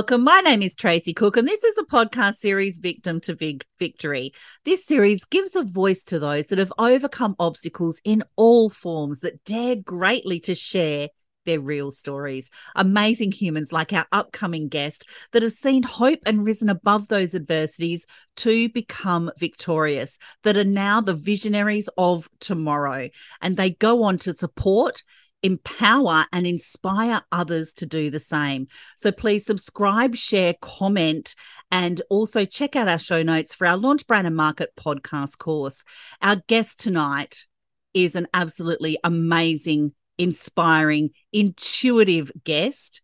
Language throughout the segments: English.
Welcome. My name is Tracy Cook, and this is a podcast series, Victim to Victory. This series gives a voice to those that have overcome obstacles in all forms that dare greatly to share their real stories. Amazing humans like our upcoming guest that have seen hope and risen above those adversities to become victorious, that are now the visionaries of tomorrow. And they go on to support empower and inspire others to do the same. So please subscribe, share, comment, and also check out our show notes for our Launch Brand and Market podcast course. Our guest tonight is an absolutely amazing, inspiring, intuitive guest.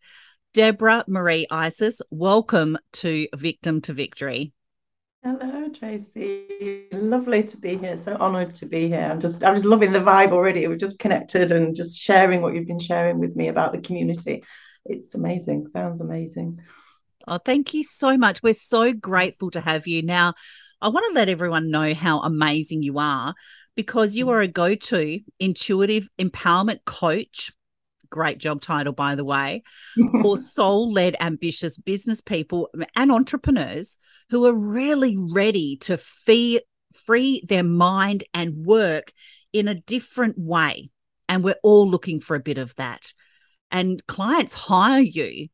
Deborah Marie Isis, welcome to Victim to Victory. Hello, Tracy. Lovely to be here. So honoured to be here. I'm just, I'm just loving the vibe already. We're just connected and just sharing what you've been sharing with me about the community. It's amazing. Sounds amazing. Oh, thank you so much. We're so grateful to have you. Now, I want to let everyone know how amazing you are because you mm. are a go-to intuitive empowerment coach great job title, by the way, for soul led, ambitious business people and entrepreneurs who are really ready to fee- free their mind and work in a different way. And we're all looking for a bit of that. And clients hire you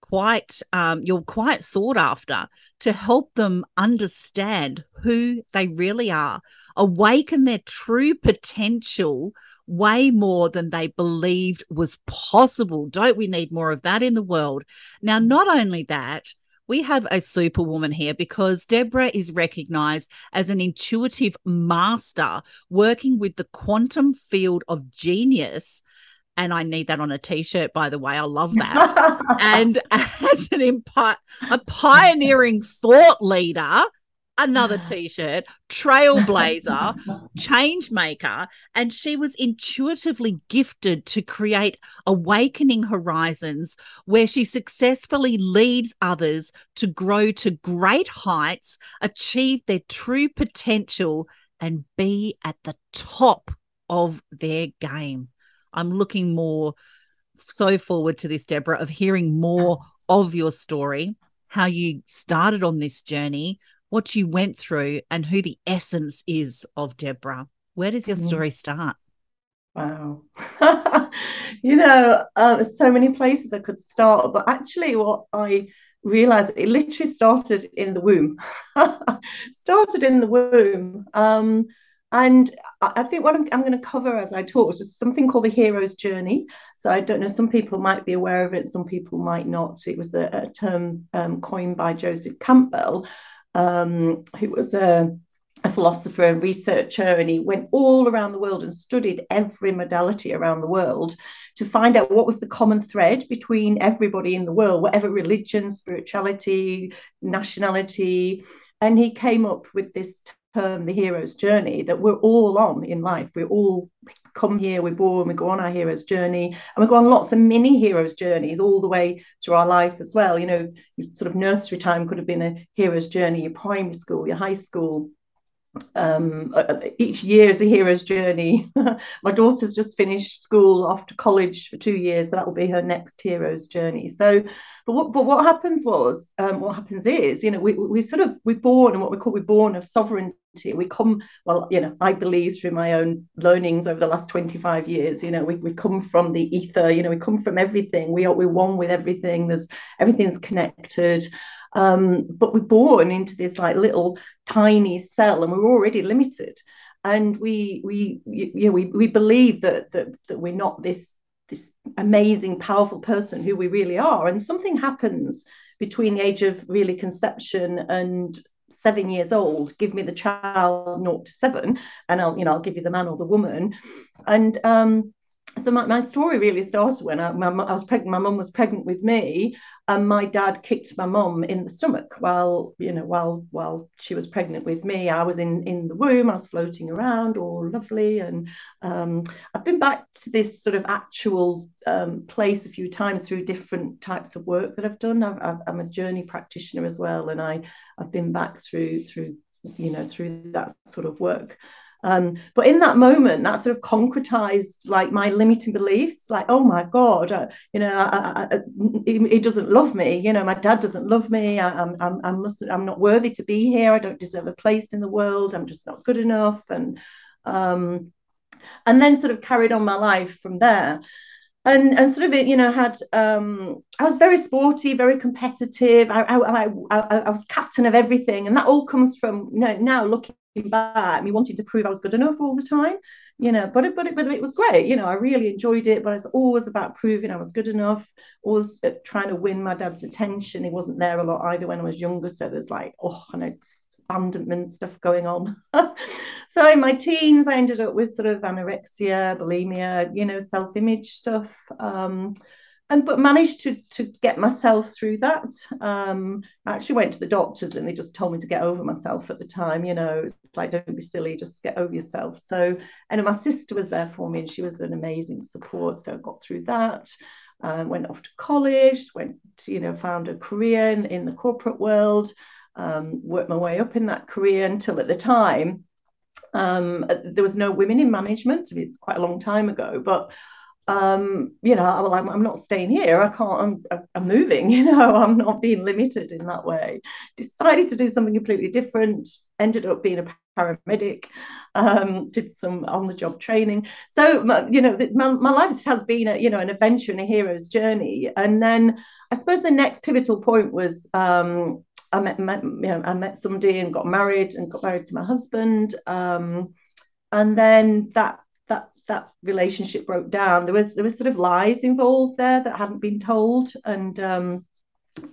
quite, um, you're quite sought after to help them understand who they really are, awaken their true potential way more than they believed was possible. Don't we need more of that in the world? Now, not only that, we have a superwoman here because Deborah is recognized as an intuitive master working with the quantum field of genius. And I need that on a t-shirt, by the way. I love that. and as an impi- a pioneering thought leader, another t-shirt trailblazer change maker and she was intuitively gifted to create awakening horizons where she successfully leads others to grow to great heights achieve their true potential and be at the top of their game. I'm looking more so forward to this deborah of hearing more of your story how you started on this journey what you went through and who the essence is of Deborah. Where does your mm. story start? Wow. you know, uh, there's so many places I could start, but actually, what I realized it literally started in the womb. started in the womb. Um, and I think what I'm, I'm, going to cover as I talk is just something called the hero's journey. So I don't know, some people might be aware of it, some people might not. It was a, a term um, coined by Joseph Campbell um, who was a, a philosopher and researcher, and he went all around the world and studied every modality around the world to find out what was the common thread between everybody in the world, whatever religion, spirituality, nationality. And he came up with this term, the hero's journey, that we're all on in life. We're all come here, we're born, we go on our hero's journey, and we go on lots of mini hero's journeys all the way through our life as well. You know, sort of nursery time could have been a hero's journey, your primary school, your high school, um, uh, each year is a hero's journey. My daughter's just finished school to college for two years, so that will be her next hero's journey. So, but what but what happens was, um, what happens is, you know, we we sort of we're born and what we call we're born of sovereignty. We come, well, you know, I believe through my own learnings over the last 25 years, you know, we, we come from the ether, you know, we come from everything. We are we're one with everything. There's everything's connected. Um, but we're born into this like little tiny cell, and we're already limited. And we we you know we we believe that that that we're not this this amazing, powerful person who we really are. And something happens between the age of really conception and seven years old. Give me the child naught to seven, and I'll you know I'll give you the man or the woman. And um, so my, my story really started when I, my, I was pregnant. My mum was pregnant with me, and my dad kicked my mum in the stomach while you know while while she was pregnant with me. I was in in the womb. I was floating around, all lovely, and um, I've been back to this sort of actual um, place a few times through different types of work that I've done. i am a journey practitioner as well, and I I've been back through through you know through that sort of work. Um, but in that moment, that sort of concretized like my limiting beliefs, like, oh my God, uh, you know, I, I, he, he, doesn't love me. You know, my dad doesn't love me. I, am I'm, I'm, I'm not worthy to be here. I don't deserve a place in the world. I'm just not good enough. And, um, and then sort of carried on my life from there and and sort of you know had um I was very sporty, very competitive. I I, I, I was captain of everything, and that all comes from you know, now looking back, me wanting to prove I was good enough all the time. You know, but it, but it, but it was great. You know, I really enjoyed it, but it's always about proving I was good enough. Always uh, trying to win my dad's attention. He wasn't there a lot either when I was younger, so there's like oh, know abandonment stuff going on. so in my teens, I ended up with sort of anorexia, bulimia, you know, self-image stuff. Um, and but managed to to get myself through that. Um, I actually went to the doctors and they just told me to get over myself at the time. You know, it's like don't be silly, just get over yourself. So, and my sister was there for me, and she was an amazing support. So I got through that. Uh, went off to college, went to, you know, found a career in, in the corporate world um, worked my way up in that career until at the time um, there was no women in management. It's quite a long time ago, but um, you know, I'm, like, I'm, not staying here. I can't. I'm, I'm moving. You know, I'm not being limited in that way. Decided to do something completely different. Ended up being a paramedic. Um, did some on-the-job training. So, you know, my, my life has been a you know an adventure and a hero's journey. And then I suppose the next pivotal point was um, I met, met you know, I met somebody and got married and got married to my husband. Um, and then that that relationship broke down. There was there was sort of lies involved there that hadn't been told, and um,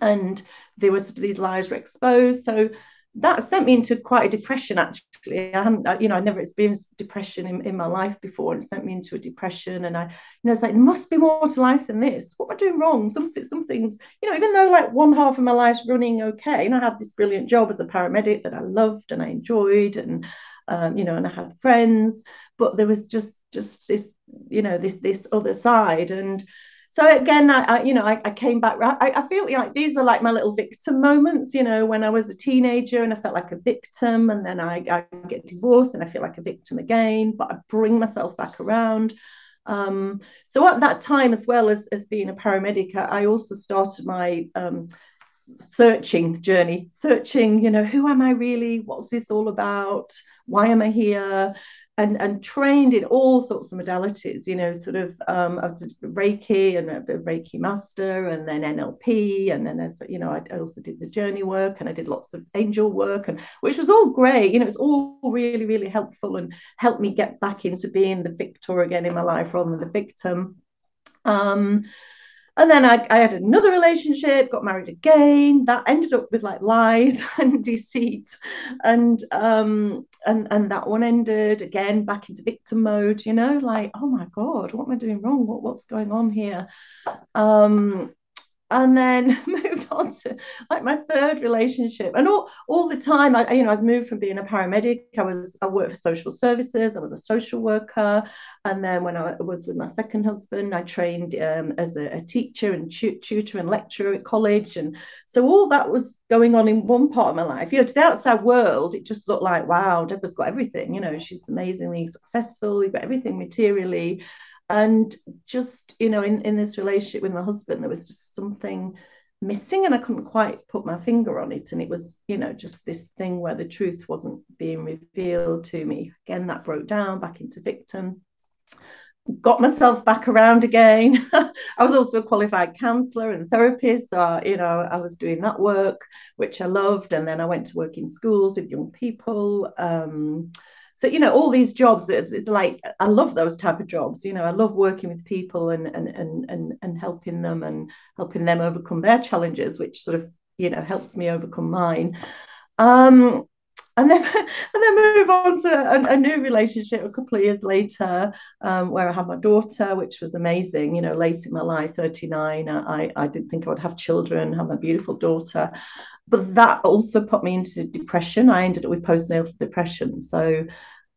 and there was these lies were exposed. So that sent me into quite a depression actually i haven't you know i never experienced depression in, in my life before and it sent me into a depression and i you know it's like there must be more to life than this what am i doing wrong something some things you know even though like one half of my life's running okay and i had this brilliant job as a paramedic that i loved and i enjoyed and um, you know and i had friends but there was just just this you know this this other side. And so again I, I, you know I, I came back I, I feel like these are like my little victim moments you know when I was a teenager and I felt like a victim and then I, I get divorced and I feel like a victim again but I bring myself back around. Um, so at that time as well as, as being a paramedic I also started my um, searching journey searching you know who am I really? What's this all about? Why am I here and and trained in all sorts of modalities you know sort of um reiki and a, a reiki master and then nlp and then as you know I, I, also did the journey work and i did lots of angel work and which was all great you know it's all really really helpful and helped me get back into being the victor again in my life rather than the victim. Um and then I, I, had another relationship, got married again. That ended up with like lies and deceit, and um, and and that one ended again back into victim mode. You know, like oh my god, what am I doing wrong? What what's going on here? Um, and then moved on to like my third relationship. And all all the time I you know I've moved from being a paramedic. I was I worked for social services. I was a social worker. And then when I was with my second husband I trained um, as a, a, teacher and tutor and lecturer at college. And so all that was going on in one part of my life. You know to the outside world it just looked like wow Deborah's got everything. You know she's amazingly successful. You've got everything materially and just you know in, in this relationship with my husband there was just something missing and i couldn't quite put my finger on it. And it was you know just this thing where the truth wasn't being revealed to me. Again that broke down back into victim. Got myself back around again. I was also a qualified counselor and therapist. So you know i was doing that work which i loved. And then i went to work in schools with young people. Um, so you know all these jobs it's, it's, like i love those type of jobs you know i love working with people and and and and, and helping them and helping them overcome their challenges which sort of you know helps me overcome mine. Um and then and then move on to a, a, new relationship a couple of years later um, where I had my daughter which was amazing you know late in my life 39 I, I didn't think I would have children have my beautiful daughter but that also put me into depression I ended up with postnatal depression so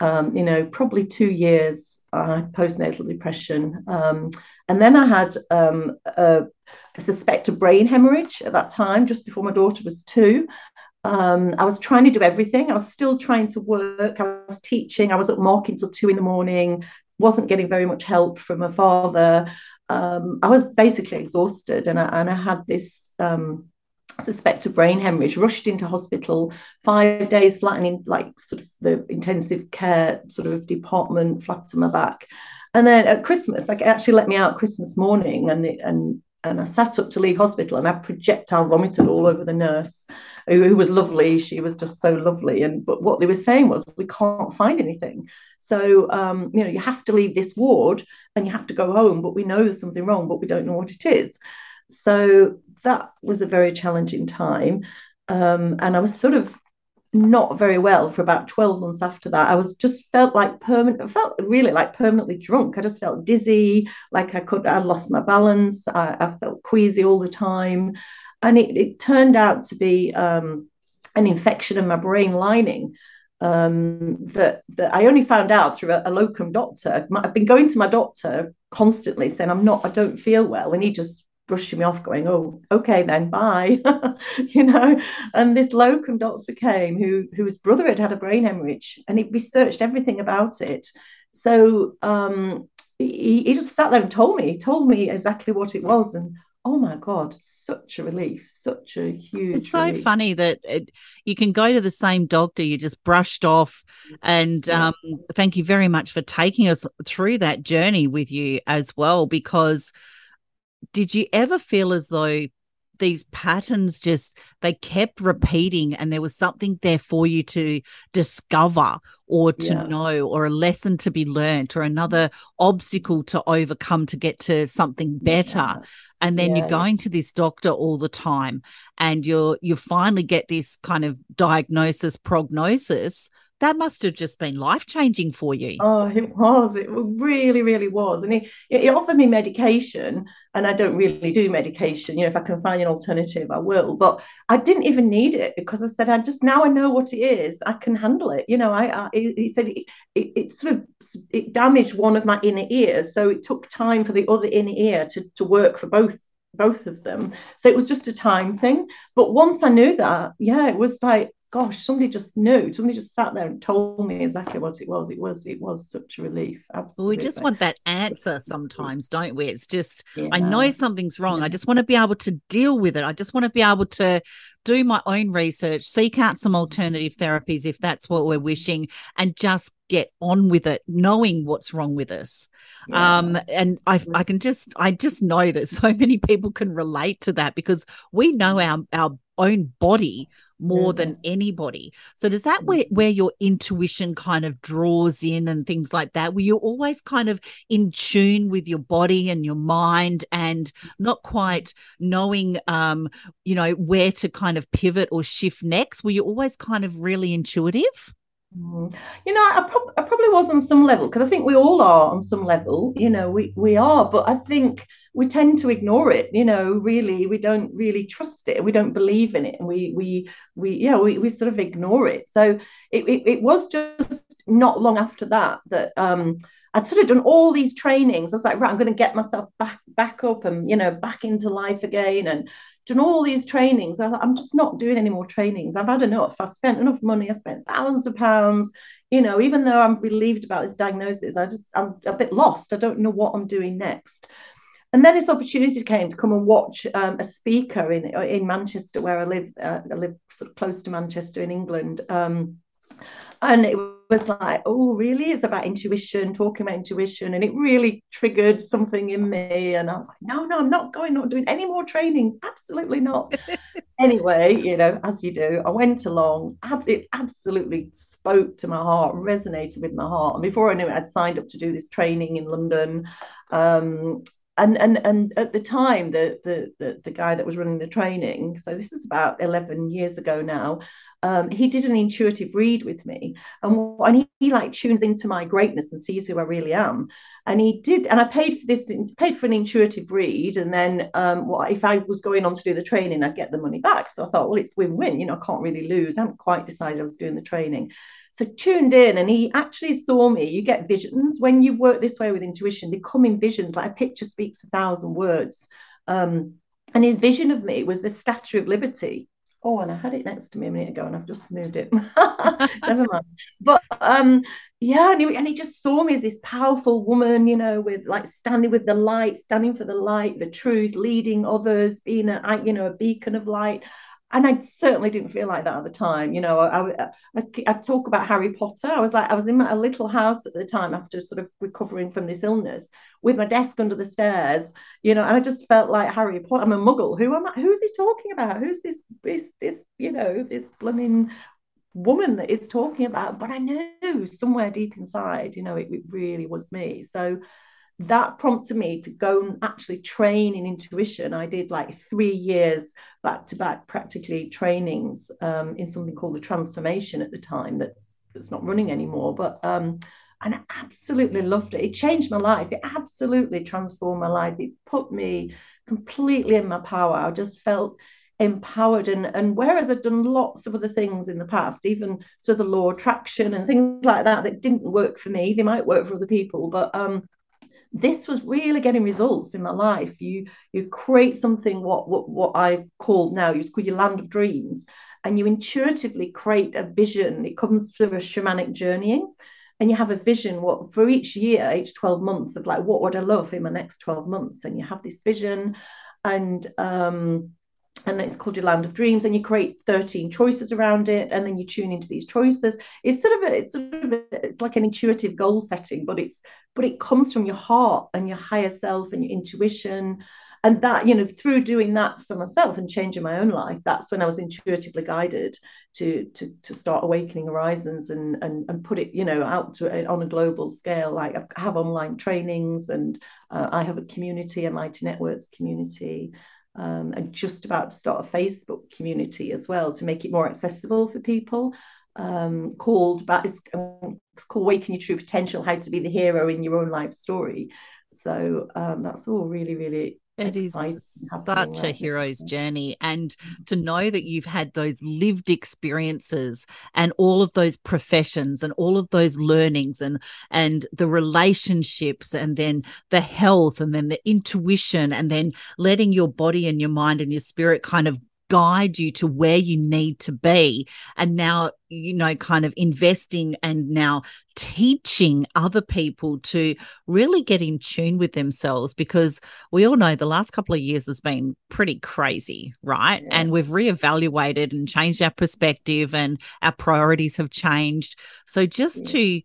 um, you know probably two years I had postnatal depression um, and then I had um, a, a suspected brain hemorrhage at that time just before my daughter was two Um, I was trying to do everything. I was still trying to work. I was teaching. I was at Mark until two in the morning. Wasn't getting very much help from my father. Um, I was basically exhausted, and I, and I had this um, suspected brain hemorrhage. Rushed into hospital. Five days flat in like sort of the intensive care sort of department, flat to my back. And then at Christmas, like actually let me out Christmas morning, and and and I sat up to leave hospital, and I projectile vomited all over the nurse who, who was lovely. She was just so lovely. And but what they were saying was, we can't find anything. So um, you know, you have to leave this ward and you have to go home. But we know there's something wrong, but we don't know what it is. So that was a very challenging time. Um, and I was sort of not very well for about 12 months after that. I was just felt like permanent, felt really like permanently drunk. I just felt dizzy, like I could, I lost my balance. I, I felt queasy all the time and it, it turned out to be um, an infection in my brain lining um, that that I only found out through a, a locum doctor. I've been going to my doctor constantly saying I'm not, I don't feel well, and he just brushing me off, going, "Oh, okay then, bye," you know. And this locum doctor came, who whose brother had had a brain hemorrhage, and he researched everything about it. So um, he, he just sat there and told me, told me exactly what it was, and oh my god such a relief such a huge it's so relief. funny that it, you can go to the same doctor you just brushed off and yeah. um, thank you very much for taking us through that journey with you as well because did you ever feel as though these patterns just they kept repeating and there was something there for you to discover or to yeah. know or a lesson to be learnt or another obstacle to overcome to get to something better yeah. and then yeah. you're going to this doctor all the time and you're you finally get this kind of diagnosis prognosis that must have just been life changing for you. Oh, it was. It really, really was. And he, he offered me medication, and I don't really do medication. You know, if I can find an alternative, I will. But I didn't even need it because I said, I just now I know what it is. I can handle it. You know, I, I he said it, it, it, sort of it damaged one of my inner ears, so it took time for the other inner ear to to work for both both of them. So it was just a time thing. But once I knew that, yeah, it was like gosh, somebody just knew. Somebody just sat there and told me exactly what it was. It was it was such a relief. Absolutely. Well, we just want that answer sometimes, don't we? It's just yeah. I know something's wrong. Yeah. I just want to be able to deal with it. I just want to be able to do my own research, seek out some alternative therapies if that's what we're wishing, and just get on with it, knowing what's wrong with us. Yeah. Um, and I, I can just, I just know that so many people can relate to that because we know our our own body more than anybody. So does that where, where your intuition kind of draws in and things like that? Were you always kind of in tune with your body and your mind and not quite knowing um, you know, where to kind of pivot or shift next? Were you always kind of really intuitive? Mm. You know, I, I, probably was on some level because I think we all are on some level. You know, we we are, but I think we tend to ignore it. You know, really, we don't really trust it. We don't believe in it, and we we we yeah, we, we sort of ignore it. So it, it, it was just not long after that that um I'd sort of done all these trainings. I was like, right, I'm going to get myself back back up and you know back into life again, and done all these trainings. I am just not doing any more trainings. I've had enough. I've spent enough money. I spent thousands of pounds. You know, even though I'm relieved about this diagnosis, I just I'm a bit lost. I don't know what I'm doing next. And then this opportunity came to come and watch um, a speaker in in Manchester, where I live. Uh, I live sort of close to Manchester in England. Um, and it was like, oh, really? It's about intuition, talking about intuition. And it really triggered something in me. And I was like, no, no, I'm not going, not doing any more trainings. Absolutely not. anyway, you know, as you do, I went along. It absolutely spoke to my heart, resonated with my heart. And before I knew it, I'd signed up to do this training in London. Um, and and and at the time the, the the the guy that was running the training so this is about 11 years ago now um, he did an intuitive read with me. And, and he, he, like tunes into my greatness and sees who i really am. And he did and i paid for this paid for an intuitive read. And then um, well, if i was going on to do the training i'd get the money back. So i thought well it's win-win. You know i can't really lose. I haven't quite decided i was doing the training so tuned in and he actually saw me you get visions when you work this way with intuition they come in visions like a picture speaks a thousand words um, and his vision of me was the statue of liberty Oh, and I had it next to me a minute ago, and I've just moved it. Never mind. But um, yeah, and he, and he just saw me as this powerful woman, you know, with like standing with the light, standing for the light, the truth, leading others, being a you know a beacon of light and I certainly didn't feel like that at the time. You know, I, I, I, talk about Harry Potter. I was like, I was in my little house at the time after sort of recovering from this illness with my desk under the stairs, you know, and I just felt like Harry Potter. I'm a muggle. Who am I? Who's he talking about? Who's this, this, this, you know, this blooming woman that is talking about? But I knew somewhere deep inside, you know, it, it really was me. So, that prompted me to go and actually train in intuition. I did like three years back to back practically trainings um, in something called the transformation at the time that's that's not running anymore. But um, and I absolutely loved it. It changed my life. It absolutely transformed my life. It put me completely in my power. I just felt empowered and and whereas I'd done lots of other things in the past, even so the law attraction and things like that that didn't work for me, they might work for other people, but um this was really getting results in my life. You you create something what what what I call now you call your land of dreams, and you intuitively create a vision. It comes through a shamanic journeying, and you have a vision what for each year, each twelve months of like what would I love in my next twelve months, and you have this vision, and um, and it's called your land of dreams and you create 13 choices around it and then you tune into these choices. It's sort of a, it's sort of a, it's like an intuitive goal setting but it's but it comes from your heart and your higher self and your intuition. And that you know through doing that for myself and changing my own life that's when i was intuitively guided to to, to start awakening horizons and, and and put it you know out to on a global scale. Like i have online trainings and uh, i have a community a mighty networks community um, and just about to start a Facebook community as well to make it more accessible for people. Um, called but it's, it's called Waking Your True Potential: How to Be the Hero in Your Own Life Story. So um, that's all really, really it is such a hero's journey. And to know that you've had those lived experiences and all of those professions and all of those learnings and and the relationships and then the health and then the intuition and then letting your body and your mind and your spirit kind of guide you to where you need to be. And now, you know, kind of investing and now teaching other people to really get in tune with themselves because we all know the last couple of years has been pretty crazy, right? Yeah. And we've reevaluated and changed our perspective and our priorities have changed. So just yeah. to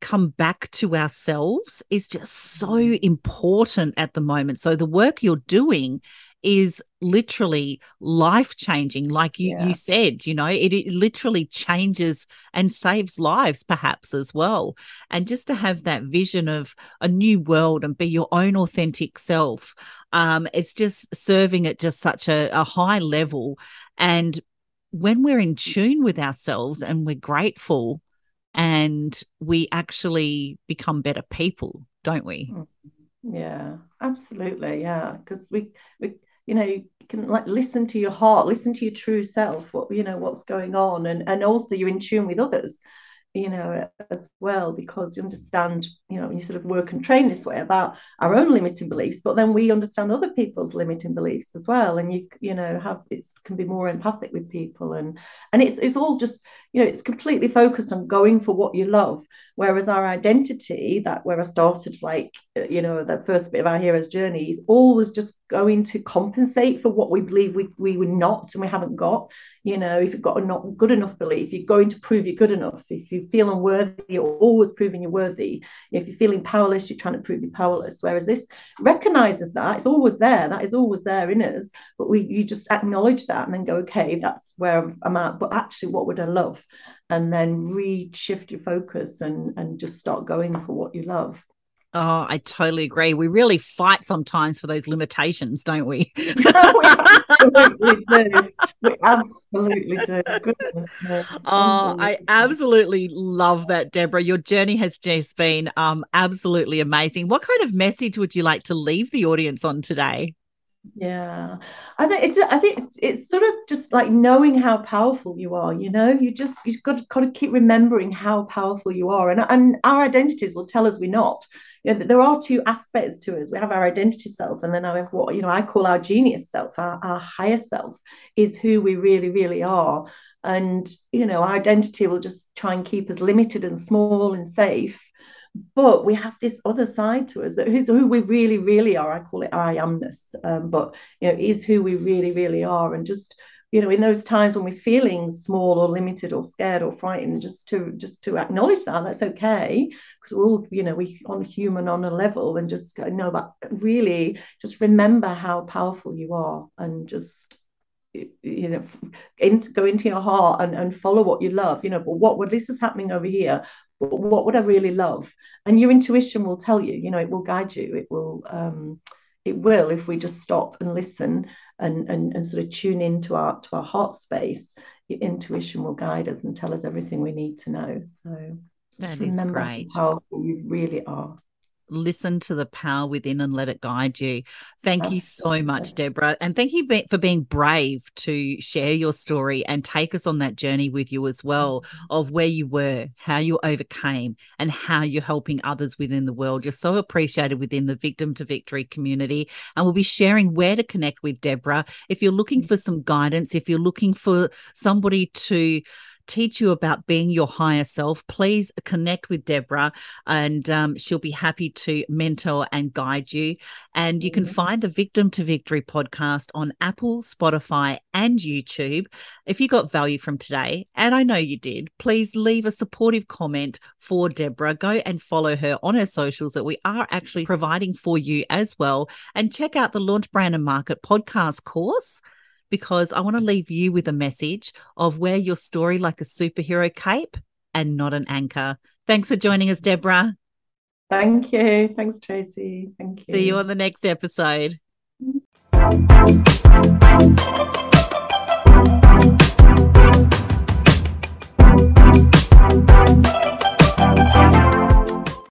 come back to ourselves is just so mm-hmm. important at the moment. So the work you're doing is literally life changing like you yeah. you said you know it, it literally changes and saves lives perhaps as well and just to have that vision of a new world and be your own authentic self um it's just serving at just such a, a high level and when we're in tune with ourselves and we're grateful and we actually become better people don't we mm. yeah absolutely yeah because we we you know you can like listen to your heart listen to your true self what you know what's going on and and also you're in tune with others you know, as well, because you understand, you know, you sort of work and train this way about our own limiting beliefs, but then we understand other people's limiting beliefs as well. And you, you know, have it can be more empathic with people and and it's it's all just, you know, it's completely focused on going for what you love. Whereas our identity, that where I started, like, you know, the first bit of our hero's journey is always just going to compensate for what we believe we, we were not and we haven't got. You know, if you've got a not good enough belief, you're going to prove you're good enough. If you feel unworthy, you're always proving you're worthy. If you're feeling powerless, you're trying to prove you're powerless. Whereas this recognizes that it's always there. That is always there in us. But we you just acknowledge that and then go, okay, that's where I'm at. But actually, what would I love? And then re-shift your focus and and just start going for what you love. Oh, I totally agree. We really fight sometimes for those limitations, don't we? we absolutely do. We absolutely do. Goodness, oh, I absolutely love that, Deborah. Your journey has just been um, absolutely amazing. What kind of message would you like to leave the audience on today? Yeah, I think it's I think it's, it's sort of just like knowing how powerful you are. You know, you just you've got to kind of keep remembering how powerful you are, and and our identities will tell us we're not. You know, there are two aspects to us. We have our identity self, and then I have what you know I call our genius self. Our, our higher self is who we really, really are, and you know, our identity will just try and keep us limited and small and safe but we have this other side to us that is who we really really are i call it i amness um, but you know is who we really really are and just you know in those times when we're feeling small or limited or scared or frightened just to just to acknowledge that that's okay. Because we're all you know we on human on a level and just go no but really just remember how powerful you are and just you know into, go into your heart and, and follow what you love. You know but what what this is happening over here but what would i really love? And your intuition will tell you you know it will guide you. It will um it will if we just stop and listen and and, and sort of tune into our to our heart space your intuition will guide us and tell us everything we need to know so just remember great. how powerful you really are listen to the power within and let it guide you. Thank you so much, Deborah. And thank you for being brave to share your story and take us on that journey with you as well of where you were, how you overcame, and how you're helping others within the world. You're so appreciated within the Victim to Victory community. And we'll be sharing where to connect with Deborah. If you're looking mm-hmm. for some guidance, if you're looking for somebody to, teach you about being your higher self, please connect with Deborah and um, she'll be happy to mentor and guide you. And you can mm-hmm. find the Victim to Victory podcast on Apple, Spotify, and YouTube. If you got value from today, and I know you did, please leave a supportive comment for Deborah. Go and follow her on her socials that we are actually providing for you as well. And check out the Launch Brand and Market podcast course because I want to leave you with a message of wear your story like a superhero cape and not an anchor. Thanks for joining us, Deborah. Thank you. Thanks, Tracy. Thank you. See you on the next episode.